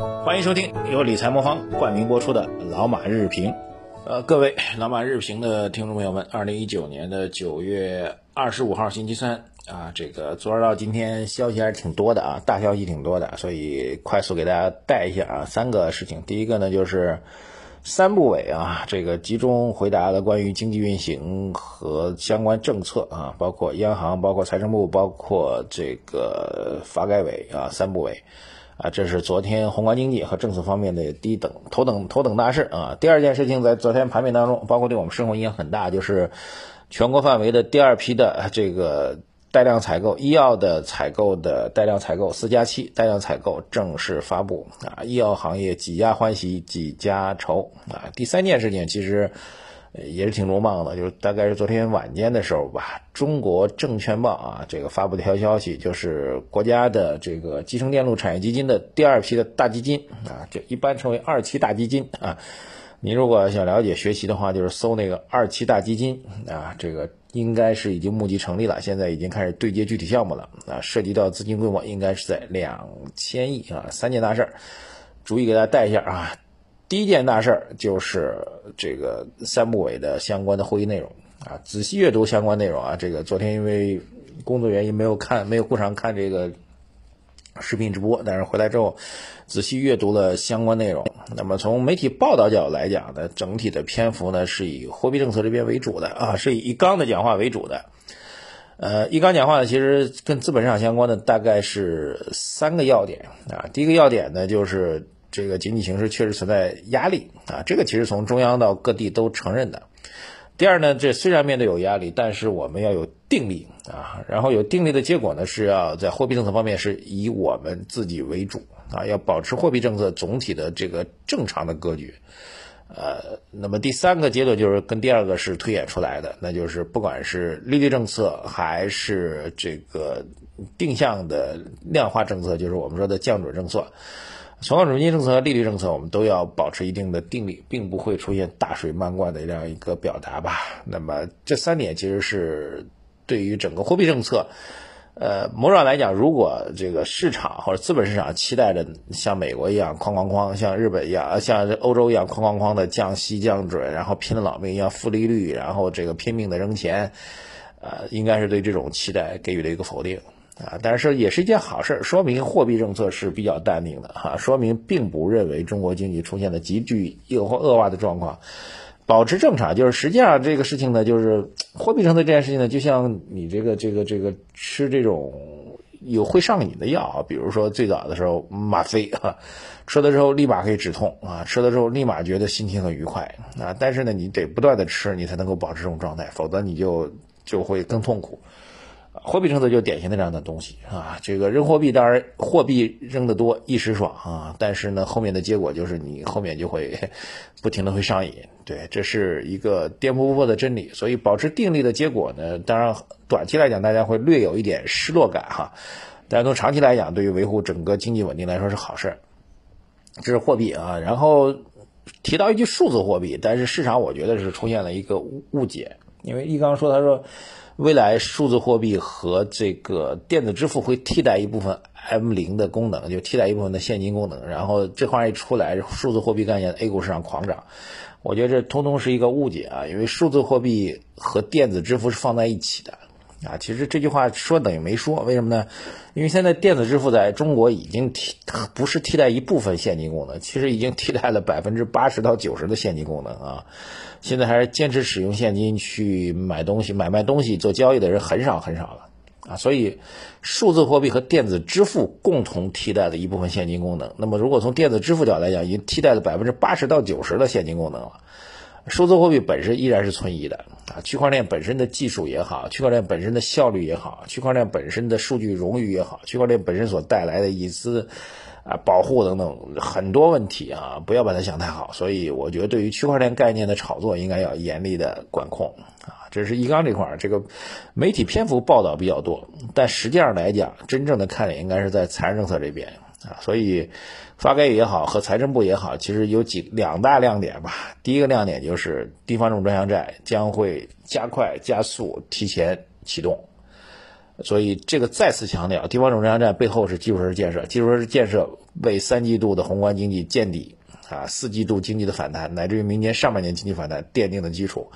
欢迎收听由理财魔方冠名播出的《老马日评》。呃，各位老马日评的听众朋友们，二零一九年的九月二十五号星期三啊，这个昨儿到今天消息还是挺多的啊，大消息挺多的，所以快速给大家带一下啊，三个事情。第一个呢就是三部委啊，这个集中回答了关于经济运行和相关政策啊，包括央行、包括财政部、包括这个发改委啊，三部委。啊，这是昨天宏观经济和政策方面的第一等头等头等大事啊。第二件事情，在昨天盘面当中，包括对我们生活影响很大，就是全国范围的第二批的这个带量采购医药的采购的带量采购四加七带量采购正式发布啊。医药行业几家欢喜几家愁啊。第三件事情，其实。也是挺鲁莽的，就是大概是昨天晚间的时候吧，中国证券报啊，这个发布的一条消息，就是国家的这个集成电路产业基金的第二批的大基金啊，就一般称为二期大基金啊。您如果想了解学习的话，就是搜那个二期大基金啊，这个应该是已经募集成立了，现在已经开始对接具体项目了啊，涉及到资金规模应该是在两千亿啊，三件大事儿，逐一给大家带一下啊。第一件大事儿就是这个三部委的相关的会议内容啊，仔细阅读相关内容啊。这个昨天因为工作原因没有看，没有顾上看这个视频直播，但是回来之后仔细阅读了相关内容。那么从媒体报道角度来讲呢，整体的篇幅呢是以货币政策这边为主的啊，是以一纲的讲话为主的。呃，一纲讲话呢，其实跟资本市场相关的大概是三个要点啊。第一个要点呢就是。这个经济形势确实存在压力啊，这个其实从中央到各地都承认的。第二呢，这虽然面对有压力，但是我们要有定力啊，然后有定力的结果呢，是要在货币政策方面是以我们自己为主啊，要保持货币政策总体的这个正常的格局。呃，那么第三个阶段就是跟第二个是推演出来的，那就是不管是利率政策还是这个定向的量化政策，就是我们说的降准政策。存款准备金政策和利率政策，我们都要保持一定的定力，并不会出现大水漫灌的这样一个表达吧。那么这三点其实是对于整个货币政策，呃，某种来讲，如果这个市场或者资本市场期待着像美国一样哐哐哐，像日本一样，像欧洲一样哐哐哐的降息降准，然后拼了老命要负利率，然后这个拼命的扔钱，呃，应该是对这种期待给予了一个否定。啊，但是也是一件好事，说明货币政策是比较淡定的哈，说明并不认为中国经济出现了急剧恶化恶化的状况，保持正常。就是实际上这个事情呢，就是货币政策这件事情呢，就像你这个这个这个吃这种有会上瘾的药啊，比如说最早的时候吗啡啊，吃了之后立马可以止痛啊，吃了之后立马觉得心情很愉快啊，但是呢，你得不断的吃，你才能够保持这种状态，否则你就就会更痛苦。货币政策就典型的这样的东西啊，这个扔货币当然货币扔得多一时爽啊，但是呢后面的结果就是你后面就会不停的会上瘾，对，这是一个颠扑不破的真理。所以保持定力的结果呢，当然短期来讲大家会略有一点失落感哈，但是从长期来讲，对于维护整个经济稳定来说是好事。这是货币啊，然后提到一句数字货币，但是市场我觉得是出现了一个误误解，因为易刚说他说。未来数字货币和这个电子支付会替代一部分 M 零的功能，就替代一部分的现金功能。然后这话一出来，数字货币概念 A 股市场狂涨。我觉得这通通是一个误解啊，因为数字货币和电子支付是放在一起的啊。其实这句话说等于没说，为什么呢？因为现在电子支付在中国已经替不是替代一部分现金功能，其实已经替代了百分之八十到九十的现金功能啊。现在还是坚持使用现金去买东西、买卖东西、做交易的人很少很少了啊，所以数字货币和电子支付共同替代了一部分现金功能。那么，如果从电子支付角度来讲，已经替代了百分之八十到九十的现金功能了。数字货币本身依然是存疑的啊，区块链本身的技术也好，区块链本身的效率也好，区块链本身的数据冗余也好，区块链本身所带来的隐私。啊，保护等等很多问题啊，不要把它想太好。所以我觉得，对于区块链概念的炒作，应该要严厉的管控啊。这是一刚这块儿，这个媒体篇幅报道比较多，但实际上来讲，真正的看点应该是在财政政策这边啊。所以，发改委也好和财政部也好，其实有几两大亮点吧。第一个亮点就是地方这种专项债将会加快加速提前启动。所以这个再次强调，地方总生产站背后是基础设施建设，基础设施建设为三季度的宏观经济见底啊，四季度经济的反弹，乃至于明年上半年经济反弹奠定的基础。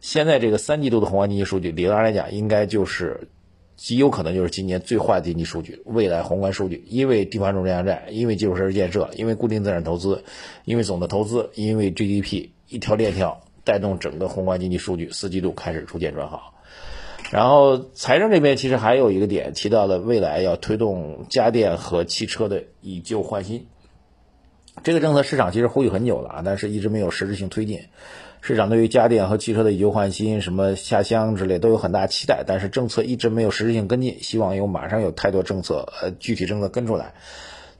现在这个三季度的宏观经济数据，理论上来讲，应该就是极有可能就是今年最坏的经济数据，未来宏观数据，因为地方总生产站，因为基础设施建设，因为固定资产投资，因为总的投资，因为 GDP 一条链条带动整个宏观经济数据四季度开始逐渐转好。然后财政这边其实还有一个点提到了未来要推动家电和汽车的以旧换新，这个政策市场其实呼吁很久了啊，但是一直没有实质性推进。市场对于家电和汽车的以旧换新、什么下乡之类都有很大期待，但是政策一直没有实质性跟进。希望有马上有太多政策，呃，具体政策跟出来。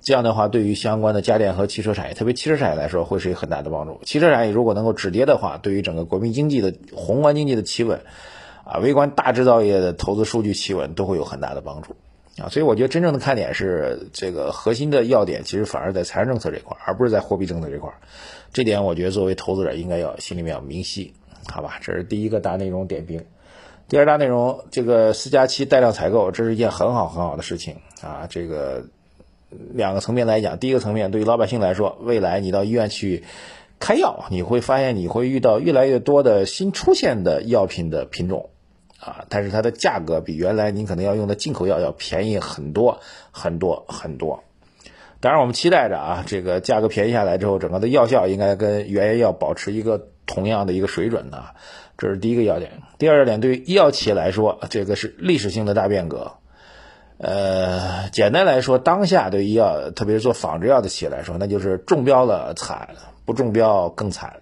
这样的话，对于相关的家电和汽车产业，特别汽车产业来说，会是一个很大的帮助。汽车产业如果能够止跌的话，对于整个国民经济的宏观经济的企稳。啊，微观大制造业的投资数据企稳都会有很大的帮助，啊，所以我觉得真正的看点是这个核心的要点，其实反而在财政政策这块，而不是在货币政策这块。这点我觉得作为投资者应该要心里面要明晰，好吧？这是第一个大内容点评。第二大内容，这个四加七带量采购，这是一件很好很好的事情啊。这个两个层面来讲，第一个层面对于老百姓来说，未来你到医院去。开药，你会发现你会遇到越来越多的新出现的药品的品种。啊，但是它的价格比原来您可能要用的进口药要便宜很多很多很多。当然，我们期待着啊，这个价格便宜下来之后，整个的药效应该跟原研药保持一个同样的一个水准的，这是第一个要点。第二点，对于医药企业来说，这个是历史性的大变革。呃，简单来说，当下对医药，特别是做仿制药的企业来说，那就是中标了惨，不中标更惨。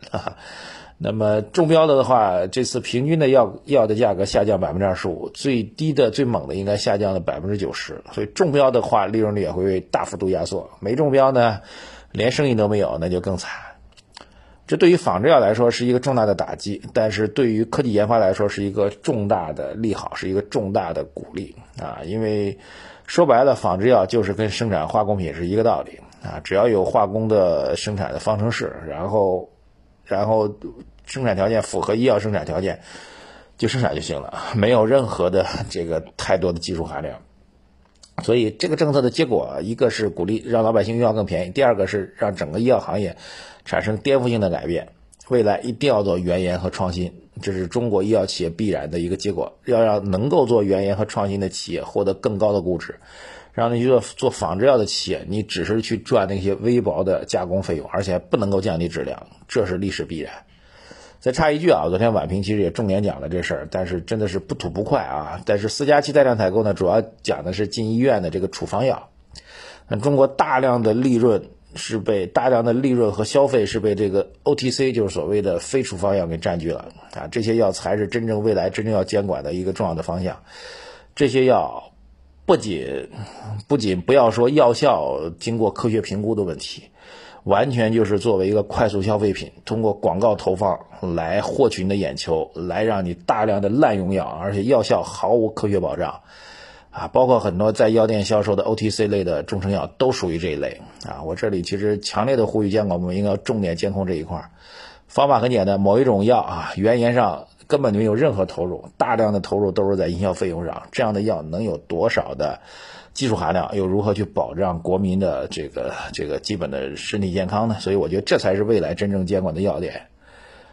那么中标的的话，这次平均的药药的价格下降百分之二十五，最低的最猛的应该下降了百分之九十。所以中标的话，利润率也会大幅度压缩；没中标呢，连生意都没有，那就更惨。这对于仿制药来说是一个重大的打击，但是对于科技研发来说是一个重大的利好，是一个重大的鼓励啊！因为说白了，仿制药就是跟生产化工品是一个道理啊，只要有化工的生产的方程式，然后。然后生产条件符合医药生产条件，就生产就行了，没有任何的 这个太多的技术含量。所以这个政策的结果，一个是鼓励让老百姓用药更便宜，第二个是让整个医药行业产生颠覆性的改变。未来一定要做原研和创新，这是中国医药企业必然的一个结果。要让能够做原研和创新的企业获得更高的估值。让那些做做仿制药的企业，你只是去赚那些微薄的加工费用，而且不能够降低质量，这是历史必然。再插一句啊，昨天晚评其实也重点讲了这事儿，但是真的是不吐不快啊。但是四加七带量采购呢，主要讲的是进医院的这个处方药。那中国大量的利润是被大量的利润和消费是被这个 OTC，就是所谓的非处方药给占据了啊。这些药才是真正未来真正要监管的一个重要的方向。这些药。不仅不仅不要说药效经过科学评估的问题，完全就是作为一个快速消费品，通过广告投放来获取你的眼球，来让你大量的滥用药，而且药效毫无科学保障，啊，包括很多在药店销售的 OTC 类的中成药都属于这一类，啊，我这里其实强烈的呼吁监管部门应该重点监控这一块，方法很简单，某一种药啊，原研上。根本就没有任何投入，大量的投入都是在营销费用上。这样的药能有多少的技术含量？又如何去保障国民的这个这个基本的身体健康呢？所以我觉得这才是未来真正监管的要点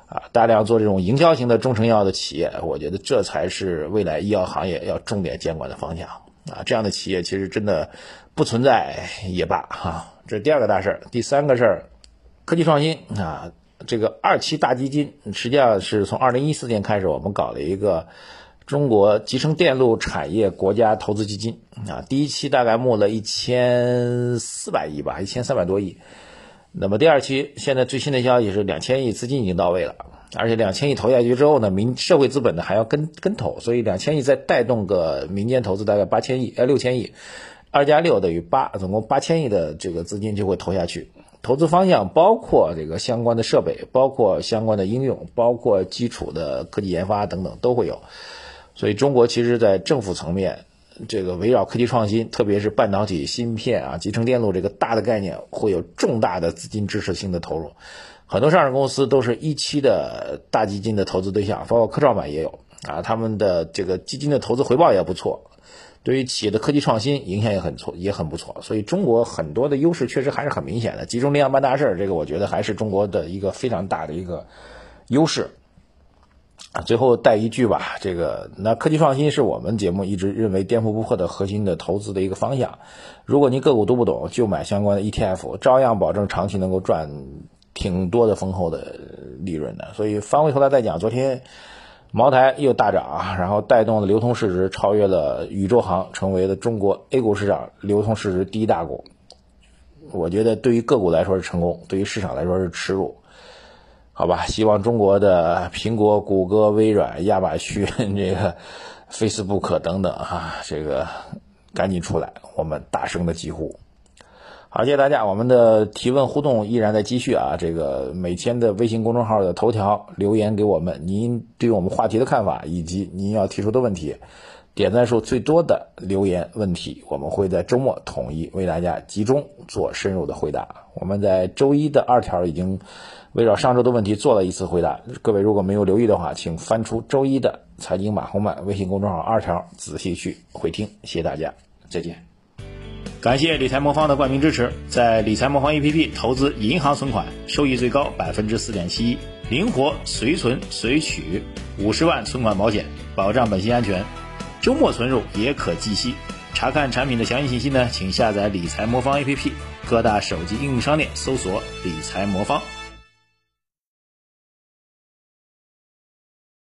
啊！大量做这种营销型的中成药的企业，我觉得这才是未来医药行业要重点监管的方向啊！这样的企业其实真的不存在也罢哈。这是第二个大事儿，第三个事儿，科技创新啊。这个二期大基金实际上是从二零一四年开始，我们搞了一个中国集成电路产业国家投资基金啊。第一期大概募了一千四百亿吧，一千三百多亿。那么第二期现在最新的消息是两千亿资金已经到位了，而且两千亿投下去之后呢，民社会资本呢还要跟跟投，所以两千亿再带动个民间投资大概八千亿，呃六千亿，二加六等于八，总共八千亿的这个资金就会投下去。投资方向包括这个相关的设备，包括相关的应用，包括基础的科技研发等等都会有。所以中国其实，在政府层面，这个围绕科技创新，特别是半导体、芯片啊、集成电路这个大的概念，会有重大的资金支持性的投入。很多上市公司都是一期的大基金的投资对象，包括科创板也有啊，他们的这个基金的投资回报也不错。对于企业的科技创新影响也很错，也很不错。所以中国很多的优势确实还是很明显的，集中力量办大事儿，这个我觉得还是中国的一个非常大的一个优势。啊，最后带一句吧，这个那科技创新是我们节目一直认为颠覆不破的核心的投资的一个方向。如果您个股都不懂，就买相关的 ETF，照样保证长期能够赚挺多的丰厚的利润的。所以翻回头来再讲，昨天茅台又大涨，然后带动的流通市值超越了宇宙行，成为了中国 A 股市场流通市值第一大股。我觉得对于个股来说是成功，对于市场来说是耻辱。好吧，希望中国的苹果、谷歌、微软、亚马逊、这个 Facebook 等等啊，这个赶紧出来，我们大声的疾呼。好，谢谢大家，我们的提问互动依然在继续啊。这个每天的微信公众号的头条留言给我们，您对我们话题的看法以及您要提出的问题，点赞数最多的留言问题，我们会在周末统一为大家集中做深入的回答。我们在周一的二条已经。围绕上周的问题做了一次回答，各位如果没有留意的话，请翻出周一的财经马红漫微信公众号二条，仔细去回听。谢谢大家，再见。感谢理财魔方的冠名支持，在理财魔方 APP 投资银行存款，收益最高百分之四点七一，灵活随存随取，五十万存款保险，保障本息安全，周末存入也可计息。查看产品的详细信息呢，请下载理财魔方 APP，各大手机应用商店搜索理财魔方。